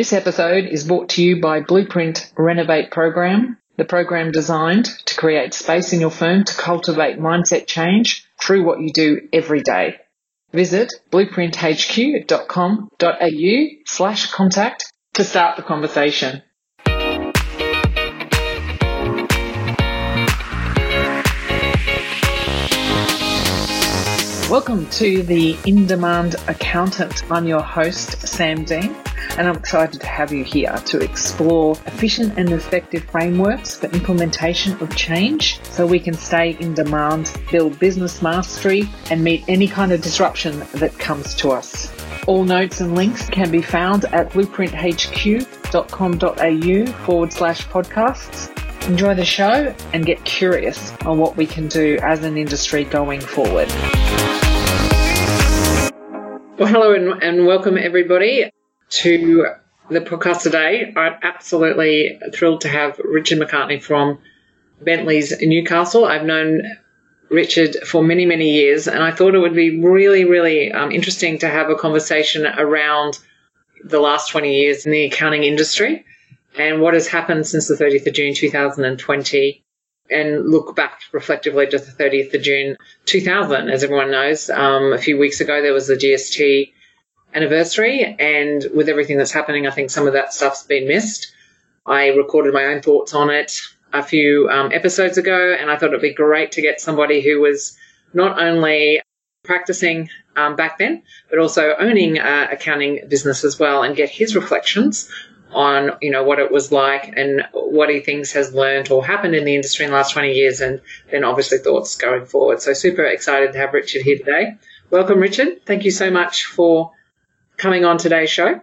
This episode is brought to you by Blueprint Renovate Program, the program designed to create space in your firm to cultivate mindset change through what you do every day. Visit blueprinthq.com.au slash contact to start the conversation. Welcome to the In Demand Accountant. I'm your host, Sam Dean, and I'm excited to have you here to explore efficient and effective frameworks for implementation of change so we can stay in demand, build business mastery, and meet any kind of disruption that comes to us. All notes and links can be found at blueprinthq.com.au forward slash podcasts. Enjoy the show and get curious on what we can do as an industry going forward. Well, hello and, and welcome everybody to the podcast today. I'm absolutely thrilled to have Richard McCartney from Bentley's Newcastle. I've known Richard for many, many years, and I thought it would be really, really um, interesting to have a conversation around the last 20 years in the accounting industry and what has happened since the 30th of June 2020 and look back reflectively to the 30th of June 2000. As everyone knows, um, a few weeks ago there was the GST anniversary, and with everything that's happening, I think some of that stuff's been missed. I recorded my own thoughts on it a few um, episodes ago, and I thought it'd be great to get somebody who was not only practicing um, back then, but also owning uh, accounting business as well, and get his reflections on you know what it was like and what he thinks has learned or happened in the industry in the last 20 years and then obviously thoughts going forward. So super excited to have richard here today. Welcome richard. Thank you so much for coming on today's show.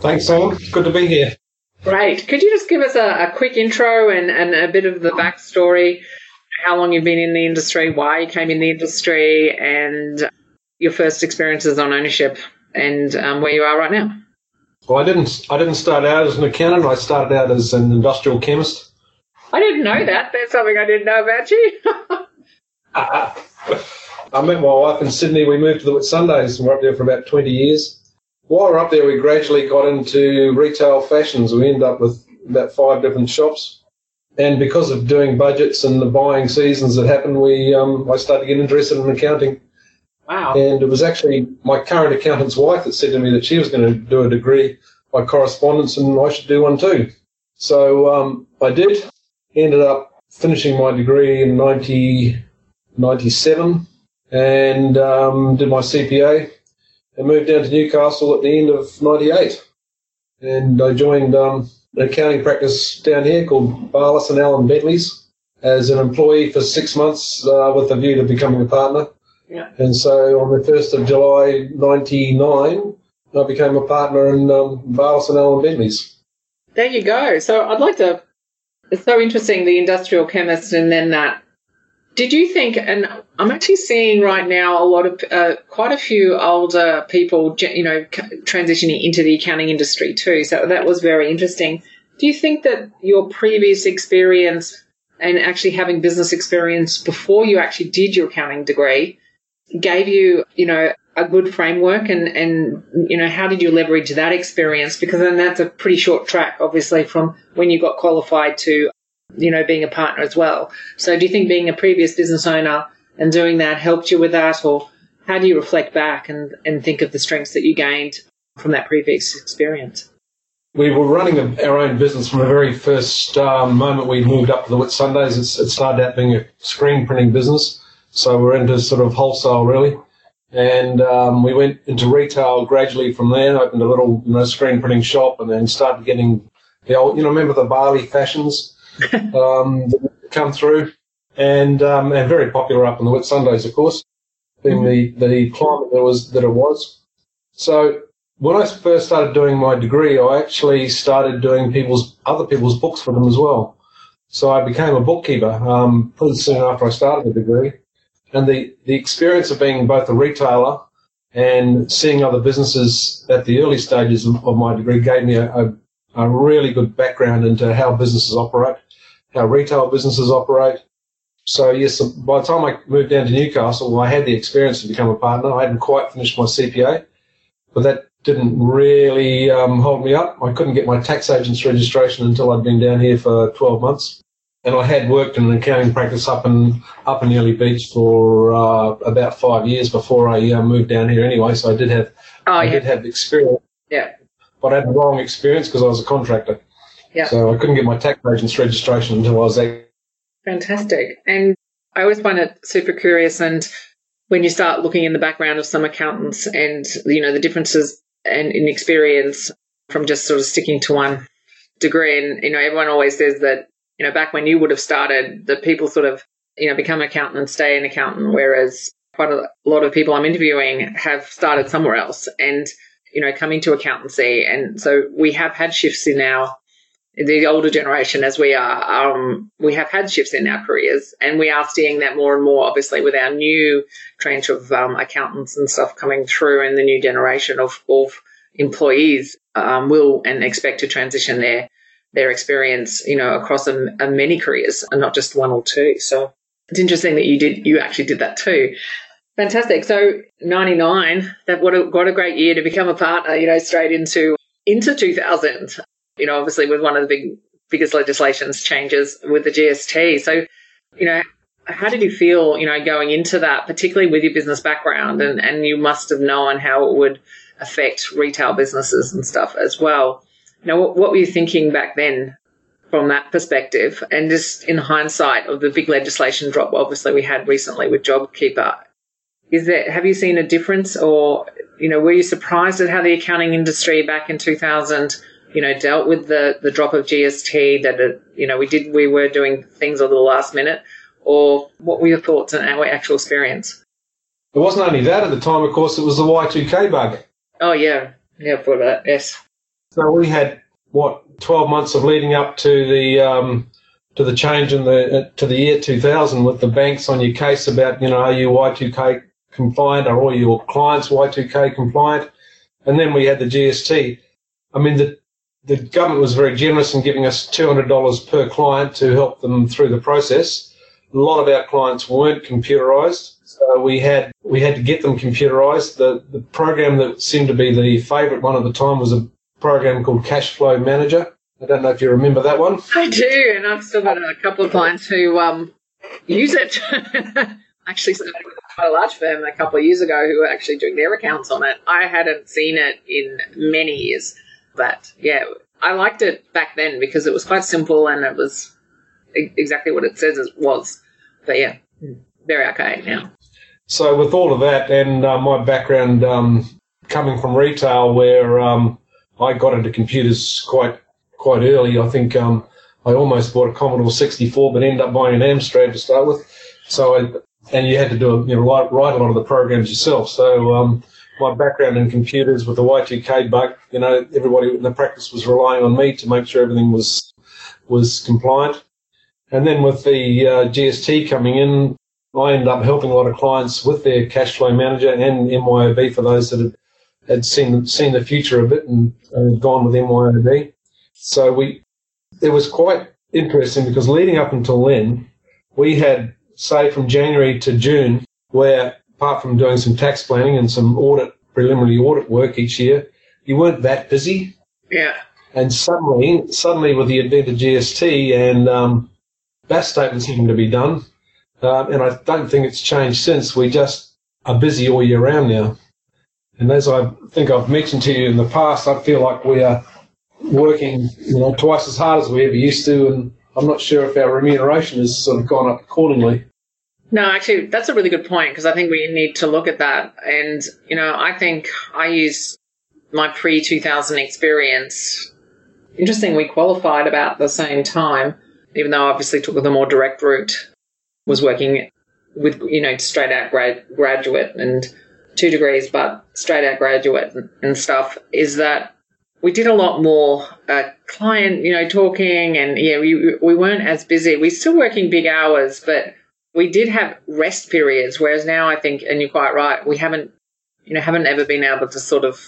Thanks Simon. good to be here. Great. Could you just give us a, a quick intro and, and a bit of the backstory how long you've been in the industry why you came in the industry and your first experiences on ownership and um, where you are right now well, I didn't. I didn't start out as an accountant. I started out as an industrial chemist. I didn't know that. That's something I didn't know about you. I met my wife in Sydney. We moved to the Whitsundays and we're up there for about 20 years. While we're up there, we gradually got into retail fashions. We ended up with about five different shops. And because of doing budgets and the buying seasons that happened, we um, I started getting interested in accounting. Wow. And it was actually my current accountant's wife that said to me that she was going to do a degree by correspondence and I should do one too. So um, I did. Ended up finishing my degree in 1997 and um, did my CPA and moved down to Newcastle at the end of 98. And I joined um, an accounting practice down here called Barlass and Allen Bentley's as an employee for six months uh, with a view to becoming a partner. Yeah. And so on the 1st of July 99, I became a partner in um, and Allen Bentley's. There you go. So I'd like to, it's so interesting, the industrial chemist and then that. Did you think, and I'm actually seeing right now a lot of, uh, quite a few older people, you know, transitioning into the accounting industry too. So that was very interesting. Do you think that your previous experience and actually having business experience before you actually did your accounting degree gave you, you know, a good framework and, and, you know, how did you leverage that experience? Because then that's a pretty short track, obviously, from when you got qualified to, you know, being a partner as well. So do you think being a previous business owner and doing that helped you with that? Or how do you reflect back and, and think of the strengths that you gained from that previous experience? We were running a, our own business from the very first um, moment we moved up to the Whitsundays. It started out being a screen printing business. So we're into sort of wholesale really. And um, we went into retail gradually from there, opened a little you know, screen printing shop and then started getting the old, you know, remember the Bali fashions um, come through and, um, and very popular up in the Whitsundays, of course, being mm-hmm. the, the climate that was, that it was. So when I first started doing my degree, I actually started doing people's, other people's books for them as well. So I became a bookkeeper, um, pretty soon after I started the degree and the, the experience of being both a retailer and seeing other businesses at the early stages of, my degree gave me a, a, a, really good background into how businesses operate, how retail businesses operate. So yes, by the time I moved down to Newcastle, I had the experience to become a partner. I hadn't quite finished my CPA, but that didn't really um, hold me up. I couldn't get my tax agent's registration until I'd been down here for 12 months. And I had worked in an accounting practice up in up in Airlie Beach for uh, about five years before I uh, moved down here. Anyway, so I did have oh, I yeah. did have experience. Yeah. But I had the wrong experience because I was a contractor. Yeah. So I couldn't get my tax agent's registration until I was there. Fantastic. And I always find it super curious and when you start looking in the background of some accountants and you know the differences and in experience from just sort of sticking to one degree and you know everyone always says that you know back when you would have started the people sort of you know become an accountant and stay an accountant whereas quite a lot of people I'm interviewing have started somewhere else and you know come into accountancy. And so we have had shifts in our the older generation as we are, um, we have had shifts in our careers and we are seeing that more and more, obviously, with our new tranche of um, accountants and stuff coming through and the new generation of, of employees um, will and expect to transition their their experience, you know, across a, a many careers and not just one or two. So it's interesting that you did, you actually did that too. Fantastic. So 99, that what a, what a great year to become a partner, you know, straight into, into 2000 you know, obviously with one of the big biggest legislations changes with the GST. So, you know, how did you feel, you know, going into that, particularly with your business background and, and you must have known how it would affect retail businesses and stuff as well. Know, what, what were you thinking back then from that perspective? And just in hindsight of the big legislation drop, obviously we had recently with JobKeeper, is there, have you seen a difference or, you know, were you surprised at how the accounting industry back in 2000 you know, dealt with the, the drop of GST that, it, you know, we did, we were doing things at the last minute? Or what were your thoughts and our actual experience? It wasn't only that at the time, of course, it was the Y2K bug. Oh, yeah. Yeah, for that, yes. So we had, what, 12 months of leading up to the, um, to the change in the, uh, to the year 2000 with the banks on your case about, you know, are you Y2K compliant? Are all your clients Y2K compliant? And then we had the GST. I mean, the, the government was very generous in giving us $200 per client to help them through the process. A lot of our clients weren't computerized, so we had we had to get them computerized. The the program that seemed to be the favorite one at the time was a program called Cash Flow Manager. I don't know if you remember that one. I do, and I've still got a couple of clients who um, use it. actually started with quite a large firm a couple of years ago who were actually doing their accounts on it. I hadn't seen it in many years. But yeah, I liked it back then because it was quite simple and it was exactly what it says it was. But yeah, very archaic now. So with all of that and uh, my background um, coming from retail, where um, I got into computers quite quite early, I think um, I almost bought a Commodore 64, but ended up buying an Amstrad to start with. So I, and you had to do you know write, write a lot of the programs yourself. So um, my background in computers with the Y2K bug, you know, everybody in the practice was relying on me to make sure everything was was compliant. And then with the uh, GST coming in, I ended up helping a lot of clients with their cash flow manager and MYOB for those that had, had seen seen the future of it and, and gone with MYOB. So we it was quite interesting because leading up until then, we had say from January to June where apart from doing some tax planning and some audit, preliminary audit work each year, you weren't that busy. Yeah. And suddenly, suddenly with the advent of GST and um, that statements having to be done, uh, and I don't think it's changed since. We just are busy all year round now. And as I think I've mentioned to you in the past, I feel like we are working, you know, twice as hard as we ever used to, and I'm not sure if our remuneration has sort of gone up accordingly. No, actually, that's a really good point because I think we need to look at that. And, you know, I think I use my pre 2000 experience. Interesting, we qualified about the same time, even though I obviously took the more direct route, was working with, you know, straight out grad, graduate and two degrees, but straight out graduate and stuff, is that we did a lot more uh, client, you know, talking and, yeah, we, we weren't as busy. We're still working big hours, but we did have rest periods, whereas now I think, and you're quite right, we haven't, you know, haven't ever been able to sort of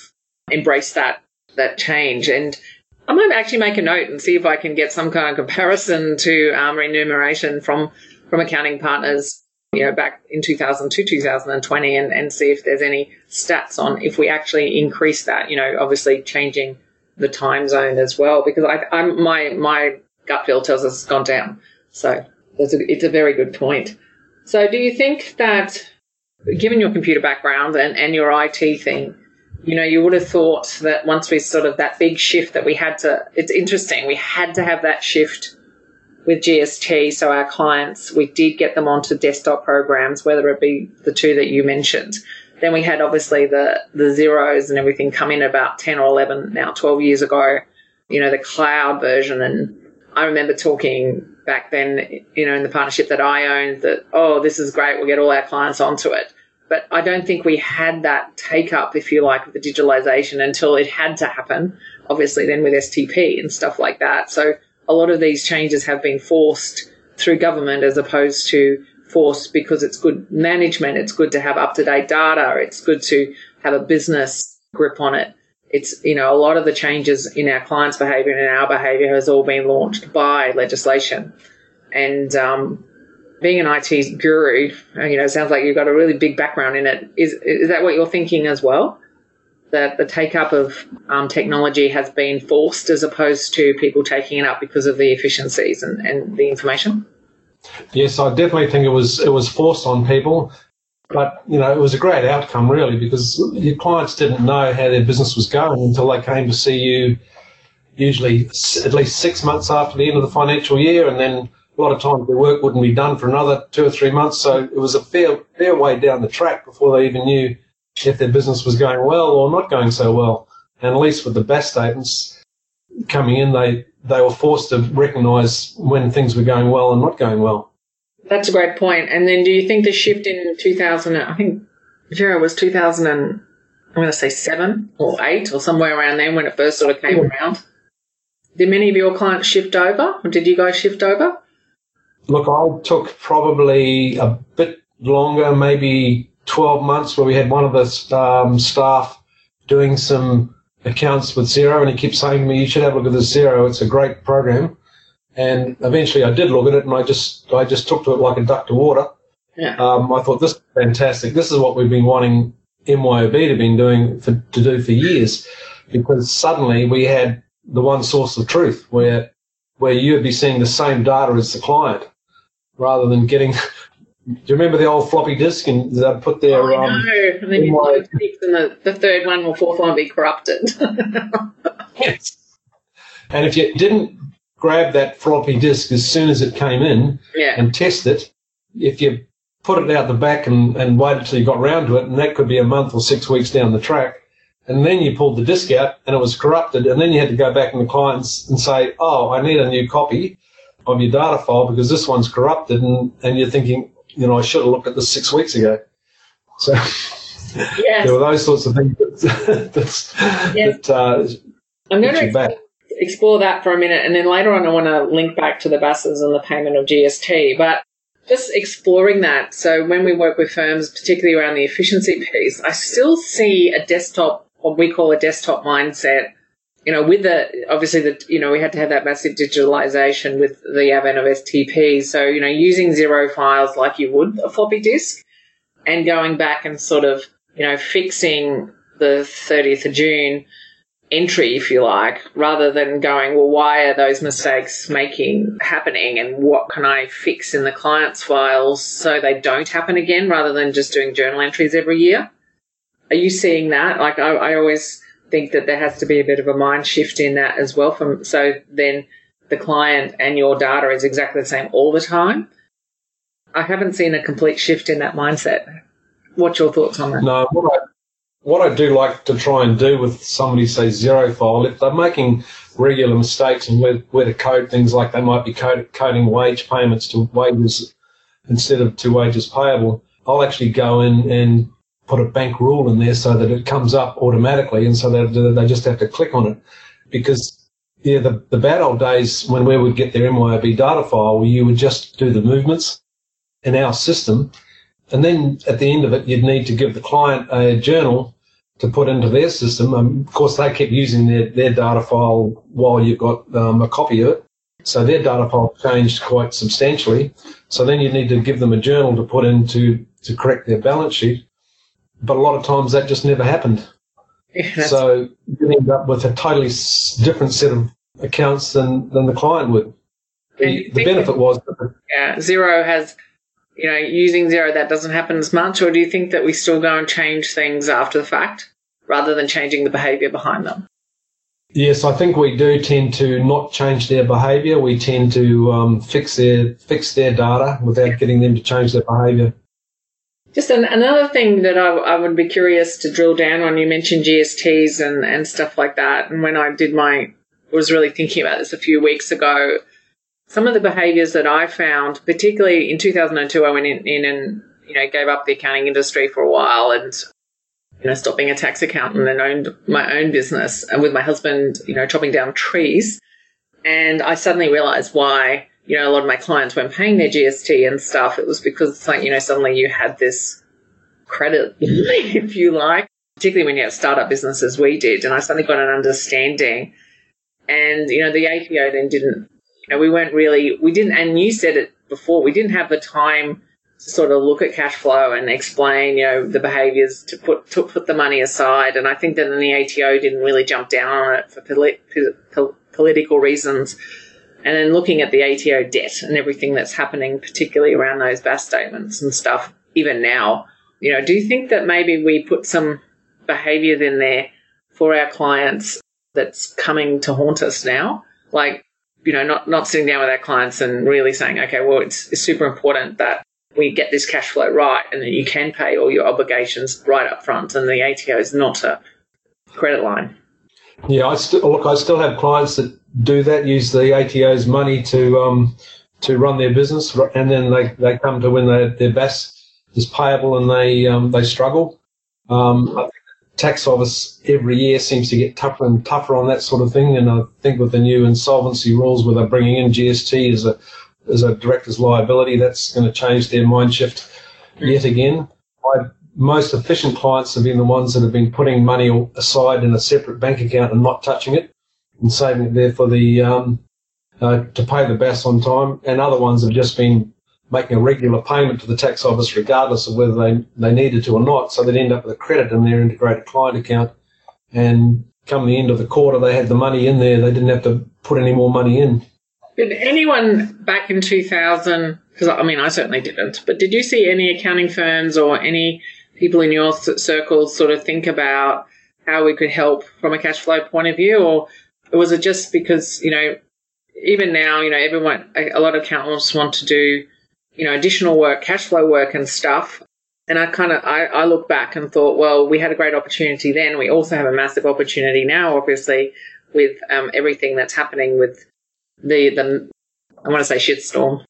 embrace that that change. And I might actually make a note and see if I can get some kind of comparison to um, remuneration from from accounting partners you know, back in 2002, 2020 and, and see if there's any stats on if we actually increase that, you know, obviously changing the time zone as well, because I, I'm, my, my gut feel tells us it's gone down. So it's a, it's a very good point. So do you think that given your computer background and, and your IT thing, you know, you would have thought that once we sort of that big shift that we had to, it's interesting, we had to have that shift with GST. So our clients, we did get them onto desktop programs, whether it be the two that you mentioned. Then we had obviously the, the Xeros and everything come in about 10 or 11, now 12 years ago, you know, the cloud version. And I remember talking back then, you know, in the partnership that I owned that, oh, this is great. We'll get all our clients onto it. But I don't think we had that take up, if you like, of the digitalization until it had to happen, obviously, then with STP and stuff like that. So a lot of these changes have been forced through government as opposed to forced because it's good management. It's good to have up to date data. It's good to have a business grip on it. It's, you know, a lot of the changes in our clients' behavior and in our behavior has all been launched by legislation. And, um, being an IT guru, you know, sounds like you've got a really big background in it. Is, is that what you're thinking as well? That the take up of um, technology has been forced as opposed to people taking it up because of the efficiencies and, and the information? Yes, I definitely think it was it was forced on people, but you know it was a great outcome really because your clients didn't know how their business was going until they came to see you, usually at least six months after the end of the financial year, and then a lot of times their work wouldn't be done for another two or three months. So it was a fair fair way down the track before they even knew if their business was going well or not going so well. And at least with the BAS statements coming in, they, they were forced to recognise when things were going well and not going well. That's a great point. And then do you think the shift in 2000, I think Xero was 2000 and I'm going to say seven or eight or somewhere around then when it first sort of came around. Did many of your clients shift over or did you guys shift over? Look, I took probably a bit longer, maybe 12 months where we had one of the um, staff doing some accounts with Xero, and he kept saying to me, "You should have a look at the Xero. It's a great program." And eventually, I did look at it, and I just I just took to it like a duck to water. Yeah. Um, I thought this is fantastic. This is what we've been wanting MYOB to been doing for, to do for years, because suddenly we had the one source of truth where where you'd be seeing the same data as the client, rather than getting do you remember the old floppy disk and they put their oh, I um, and then you six and the, the third one or fourth one would be corrupted. yes. And if you didn't grab that floppy disk as soon as it came in yeah. and test it, if you put it out the back and, and waited till you got round to it, and that could be a month or six weeks down the track, and then you pulled the disk out and it was corrupted, and then you had to go back to the clients and say, oh, I need a new copy of your data file because this one's corrupted, and, and you're thinking, you know, I should have looked at this six weeks ago. So yes. there were those sorts of things that, yes. that uh, I'm going to ex- explore that for a minute, and then later on, I want to link back to the buses and the payment of GST. But just exploring that. So when we work with firms, particularly around the efficiency piece, I still see a desktop, what we call a desktop mindset you know, with the obviously the you know we had to have that massive digitalization with the advent of STP. So you know, using Xero files like you would a floppy disk, and going back and sort of you know fixing the 30th of June entry, if you like, rather than going, well, why are those mistakes making happening, and what can I fix in the client's files so they don't happen again, rather than just doing journal entries every year. Are you seeing that? Like I, I always think that there has to be a bit of a mind shift in that as well. From so then the client and your data is exactly the same all the time. I haven't seen a complete shift in that mindset. What's your thoughts on that? No, what I, what I do like to try and do with somebody, say Xero file, if they're making regular mistakes and where, where to code things like they might be code, coding wage payments to wages instead of to wages payable, I'll actually go in and put a bank rule in there so that it comes up automatically and so that they just have to click on it. Because, yeah, the, the bad old days when we would get their MYOB data file, you would just do the movements in our system. And then at the end of it, you'd need to give the client a journal to put into their system. Um, of course, they kept using their, their data file while you've got um, a copy of it. So their data file changed quite substantially. So then you need to give them a journal to put in to, to correct their balance sheet. But a lot of times that just never happened. Yeah, so you end up with a totally different set of accounts than, than the client would. The, the benefit was yeah, Xero has, you know, using Xero that doesn't happen as much, or do you think that we still go and change things after the fact rather than changing the behaviour behind them? Yes, I think we do tend to not change their behaviour. We tend to um, fix their fix their data without getting them to change their behaviour. Just an, another thing that I, I, would be curious to drill down on. You mentioned GSTs and, and stuff like that. And when I did my was really thinking about this a few weeks ago, some of the behaviours that I found, particularly in 2002, I went in, in and you know gave up the accounting industry for a while and you know, stopped being a tax accountant and owned my own business and with my husband, you know, chopping down trees. And I suddenly realized why, you know, a lot of my clients weren't paying their GST and stuff. It was because it's like, you know, suddenly you had this credit, if you like, particularly when you have startup businesses we did. And I suddenly got an understanding. And, you know, the ATO then didn't, you know, we weren't really, we didn't, and you said it before, we didn't have the time to sort of look at cash flow and explain, you know, the behaviours to put to put the money aside. And I think that the ATO didn't really jump down on it for polit- political reasons. And then looking at the ATO debt and everything that's happening, particularly around those BAS statements and stuff, even now, you know, do you think that maybe we put some behaviours in there for our clients that's coming to haunt us now? Like, you know, not, not sitting down with our clients and really saying, okay, well, it's, it's super important that we get this cash flow right and then you can pay all your obligations right up front and the ATO is not a credit line. Yeah, I still look. I still have clients that do that, use the ATO's money to um, to run their business, and then they, they come to when their BAS is payable and they um, they struggle. Um, tax office every year seems to get tougher and tougher on that sort of thing, and I think with the new insolvency rules where they're bringing in GST as a as a director's liability, that's going to change their mind shift yet again. My most efficient clients have been the ones that have been putting money aside in a separate bank account and not touching it and saving it there for the um, uh, to pay the BAS on time. And other ones have just been making a regular payment to the tax office regardless of whether they, they needed to or not. So they'd end up with a credit in their integrated client account. And come the end of the quarter, they had the money in there. They didn't have to put any more money in. Did anyone back in 2000, because I mean, I certainly didn't, but did you see any accounting firms or any people in your circles sort of think about how we could help from a cash flow point of view? Or was it just because, you know, even now, you know, everyone, a lot of accountants want to do, you know, additional work, cash flow work and stuff. And I kind of, I, I look back and thought, well, we had a great opportunity then. We also have a massive opportunity now, obviously, with um, everything that's happening with the the I want to say shitstorm,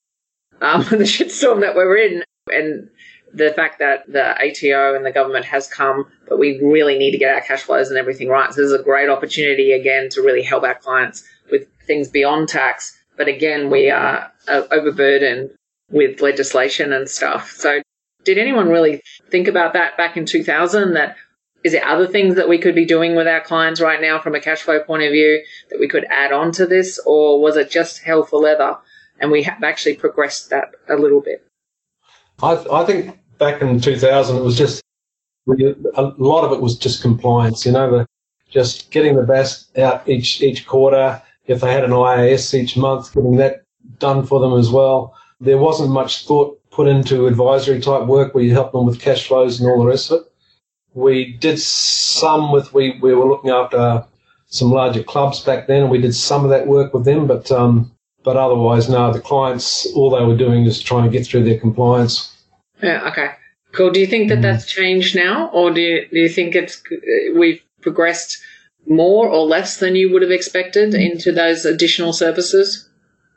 um, the shitstorm that we're in, and the fact that the ATO and the government has come, but we really need to get our cash flows and everything right. So this is a great opportunity again to really help our clients with things beyond tax. But again, we are uh, overburdened with legislation and stuff. So did anyone really think about that back in 2000 that is there other things that we could be doing with our clients right now from a cash flow point of view that we could add on to this, or was it just hell for leather? And we have actually progressed that a little bit. I, I think back in 2000, it was just a lot of it was just compliance. You know, the, just getting the BAS out each each quarter. If they had an IAS each month, getting that done for them as well. There wasn't much thought put into advisory type work where you help them with cash flows and all the rest of it. We did some with we we were looking after some larger clubs back then, and we did some of that work with them. But um, but otherwise, no. The clients, all they were doing is trying to get through their compliance. Yeah. Okay. Cool. Do you think that that's changed now, or do you, do you think it's we've progressed more or less than you would have expected into those additional services?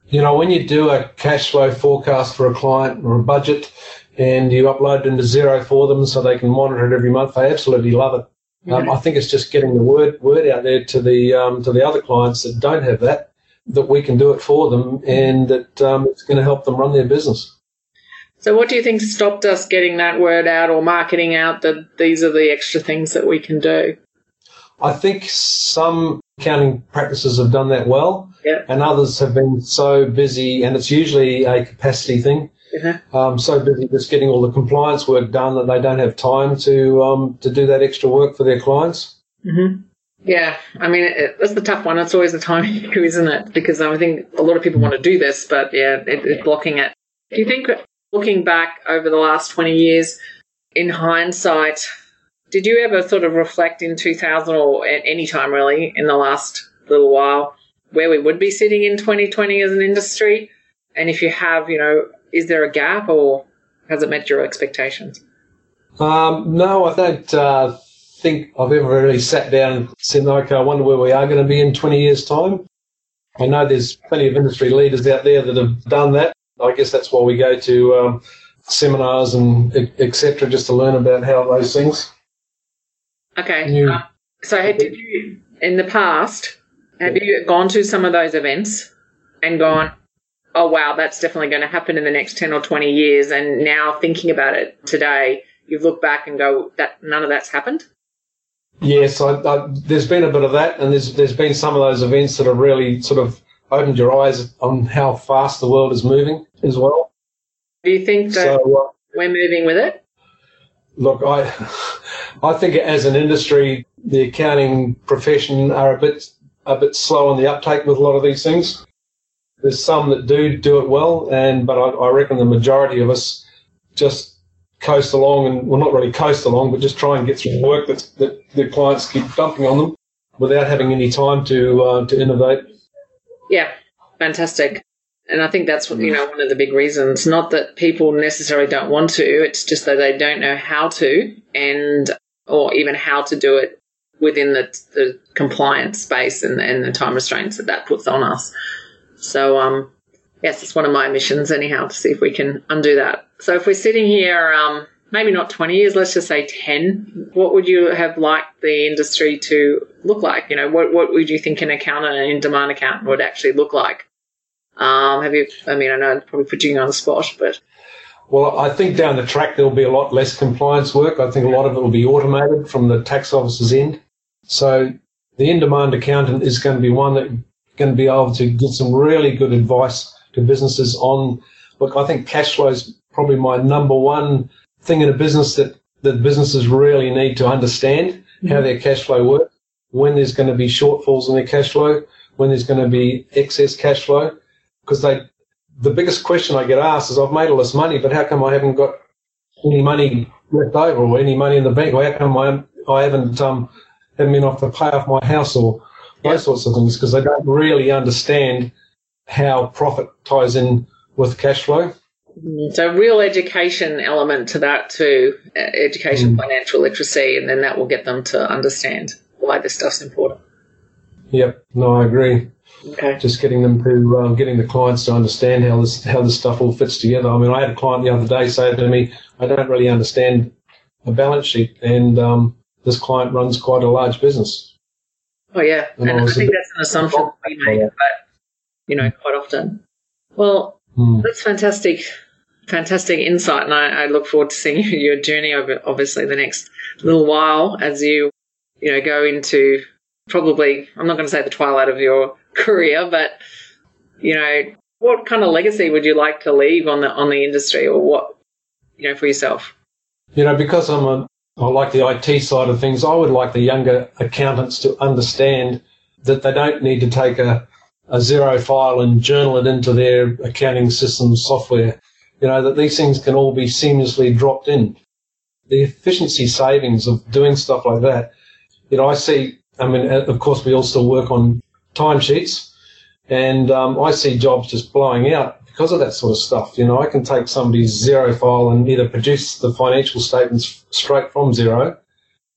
You know, when you do a cash flow forecast for a client or a budget, and you upload it into Xero for them so they can monitor it every month. They absolutely love it. Um, I think it's just getting the word word out there to the um, to the other clients that don't have that that we can do it for them and that um, it's going to help them run their business. So, what do you think stopped us getting that word out or marketing out that these are the extra things that we can do? I think some accounting practices have done that well, Yeah. and others have been so busy, and it's usually a capacity thing. Uh-huh. Um, so busy just getting all the compliance work done that they don't have time to um, to do that extra work for their clients. hmm Yeah, I mean, it, that's the tough one. It's always the time issue, isn't it? Because I think a lot of people want to do this, but yeah, it, it's blocking it. Do you think, looking back over the last 20 years, in hindsight, did you ever sort of reflect in 2000 or at any time really in the last little while where we would be sitting in 2020 as an industry? And if you have, you know, is there a gap or has it met your expectations? Um, no, I don't uh, think I've ever really sat down and said, okay, I wonder where we are going to be in 20 years' time. I know there's plenty of industry leaders out there that have done that. I guess that's why we go to um, seminars and etc. just to learn about how those things. Okay. You- uh, so, had, did you, in the past, have you gone to some of those events and gone, oh, wow, that's definitely going to happen in the next 10 or 20 years? And now thinking about it today, you look back and go, that none of that's happened? Yes, I, I, there's been a bit of that, and there's there's been some of those events that have really sort of opened your eyes on how fast the world is moving as well. Do you think that So. Uh, we're moving with it? Look, I, I think as an industry, the accounting profession are a bit, a bit slow on the uptake with a lot of these things. There's some that do do it well, and but I, I reckon the majority of us just coast along, and well, not really coast along, but just try and get through the work that that the clients keep dumping on them without having any time to uh, to innovate. Yeah, fantastic. And I think that's you know one of the big reasons. Not that people necessarily don't want to; it's just that they don't know how to, and or even how to do it within the, the compliance space and, and the time restraints that that puts on us. So, um, yes, it's one of my missions anyhow to see if we can undo that. So, if we're sitting here, um, maybe not twenty years, let's just say ten. What would you have liked the industry to look like? You know, what what would you think an accountant and in-demand accountant would actually look like? Um, have you? I mean, I know I'm probably putting you on the spot, but Well, I think down the track there'll be a lot less compliance work. I think a lot of it will be automated from the tax officer's end. So the in-demand accountant is going to be one that going to be able to give some really good advice to businesses on. Look, I think cash flow is probably my number one thing in a business that that businesses really need to understand how their cash flow works. When there's going to be shortfalls in their cash flow, when there's going to be excess cash flow, because they the biggest question I get asked is, I've made all this money, but how come I haven't got any money left over or any money in the bank? Or how come I, I haven't um, haven't been off to pay off my house or those Yeah. sorts of things? Because they don't really understand how profit ties in with cash flow. So a real education element to that too, uh, education, Mm. financial literacy, and then that will get them to understand why this stuff's important. Yep, no, I agree. Okay. Just getting them to um, getting the clients to understand how this how this stuff all fits together. I mean, I had a client the other day say to me, "I don't really understand a balance sheet," and um, this client runs quite a large business. Oh yeah, And and I I think that's an assumption that we make, but you know, quite often. Well, Hmm. that's fantastic, fantastic insight, and I, I look forward to seeing your journey over obviously the next little while as you, you know, go into probably I'm not going to say the twilight of your career, but you know, what kind of legacy would you like to leave on the on the industry, or what, you know, for yourself? You know, because I'm a, I like the IT side of things, I would like the younger accountants to understand that they don't need to take a, a Xero file and journal it into their accounting system software. You know, that these things can all be seamlessly dropped in. The efficiency savings of doing stuff like that, you know, I see, I mean, uh, of course, we all still work on timesheets, and um, I see jobs just blowing out because of that sort of stuff. You know, I can take somebody's Xero file and either produce the financial statements straight from Xero,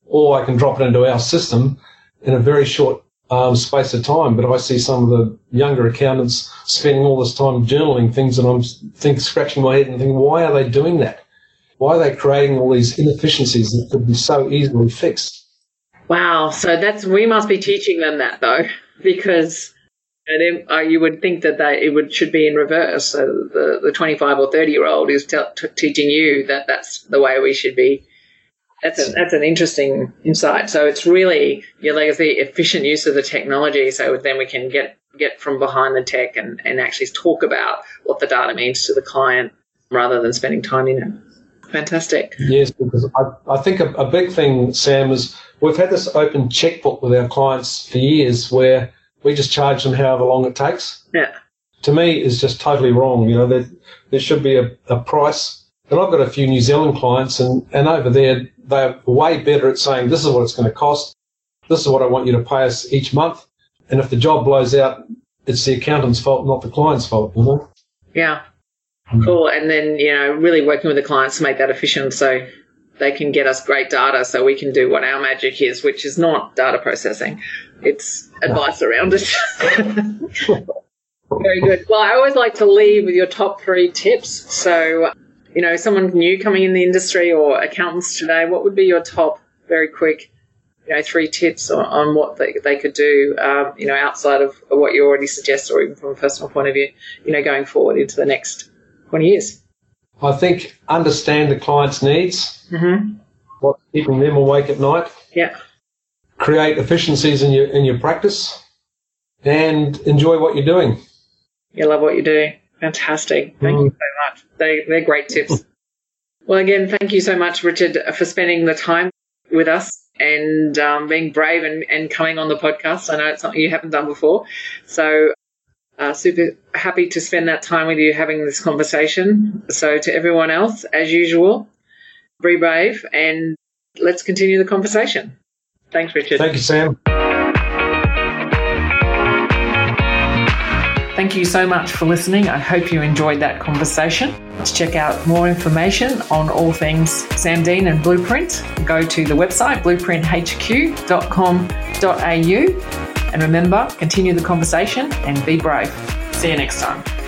or I can drop it into our system in a very short um, space of time. But I see some of the younger accountants spending all this time journaling things, and I'm think scratching my head and thinking, why are they doing that? Why are they creating all these inefficiencies that could be so easily fixed? Wow. So that's we must be teaching them that though, because and uh, you would think that they it would should be in reverse. So the the twenty five or thirty year old is t- t- teaching you that that's the way we should be That's, a, that's an interesting insight. So it's really your legacy efficient use of the technology. So then we can get get from behind the tech and, and actually talk about what the data means to the client rather than spending time in it. Fantastic. Yes, because I, I think a, a big thing, Sam, is we've had this open checkbook with our clients for years where we just charge them however long it takes. Yeah. To me, is just totally wrong. You know, there, there should be a, a price. And I've got a few New Zealand clients, and, and over there, they're way better at saying, this is what it's going to cost. This is what I want you to pay us each month. And if the job blows out, it's the accountant's fault, not the client's fault. You know? Yeah. Mm. Cool. And then, you know, really working with the clients to make that efficient so they can get us great data so we can do what our magic is, which is not data processing. It's advice around it. Very good. Well, I always like to leave with your top three tips. So, you know, someone new coming in the industry or accountants today, what would be your top, very quick, you know, three tips on, on what they, they could do, um, you know, outside of what you already suggest or even from a personal point of view, you know, going forward into the next 20 years? I think understand the client's needs, Mm-hmm. what's keeping them awake at night, Yeah. create efficiencies in your in your practice, and enjoy what you're doing. You love what you do. Fantastic. Thank you so much. They, they're great tips. well, again, thank you so much, Richard, for spending the time with us and um, being brave and, and coming on the podcast. I know it's something you haven't done before. So, uh, super happy to spend that time with you having this conversation. So, to everyone else, as usual, be brave and let's continue the conversation. Thanks, Richard. Thank you, Sam. Thank you so much for listening. I hope you enjoyed that conversation. To check out more information on all things Sam Dean and Blueprint, go to the website blueprinthq.com.au. And remember, continue the conversation and be brave. See you next time.